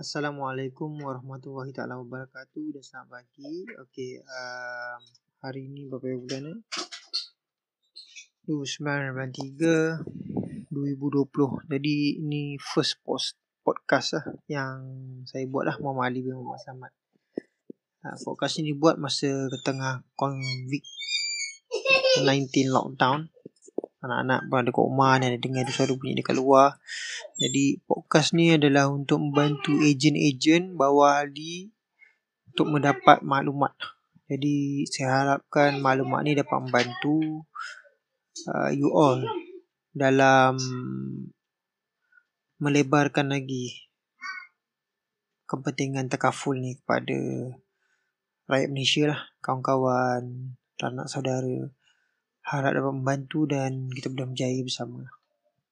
Assalamualaikum warahmatullahi taala wabarakatuh dan selamat pagi. Okey, um, hari ini berapa bulan ni? 2993 2020. Jadi ini first post podcast lah yang saya buat lah Muhammad Ali bin Muhammad Samad. Uh, podcast ini buat masa tengah COVID-19 lockdown anak-anak pun ada kat rumah ni ada dengar ada suara bunyi dekat luar. Jadi podcast ni adalah untuk membantu ejen-ejen bawah ahli untuk mendapat maklumat. Jadi saya harapkan maklumat ni dapat membantu uh, you all dalam melebarkan lagi kepentingan takaful ni kepada rakyat Malaysia lah, kawan-kawan, anak saudara harap dapat membantu dan kita boleh berjaya bersama.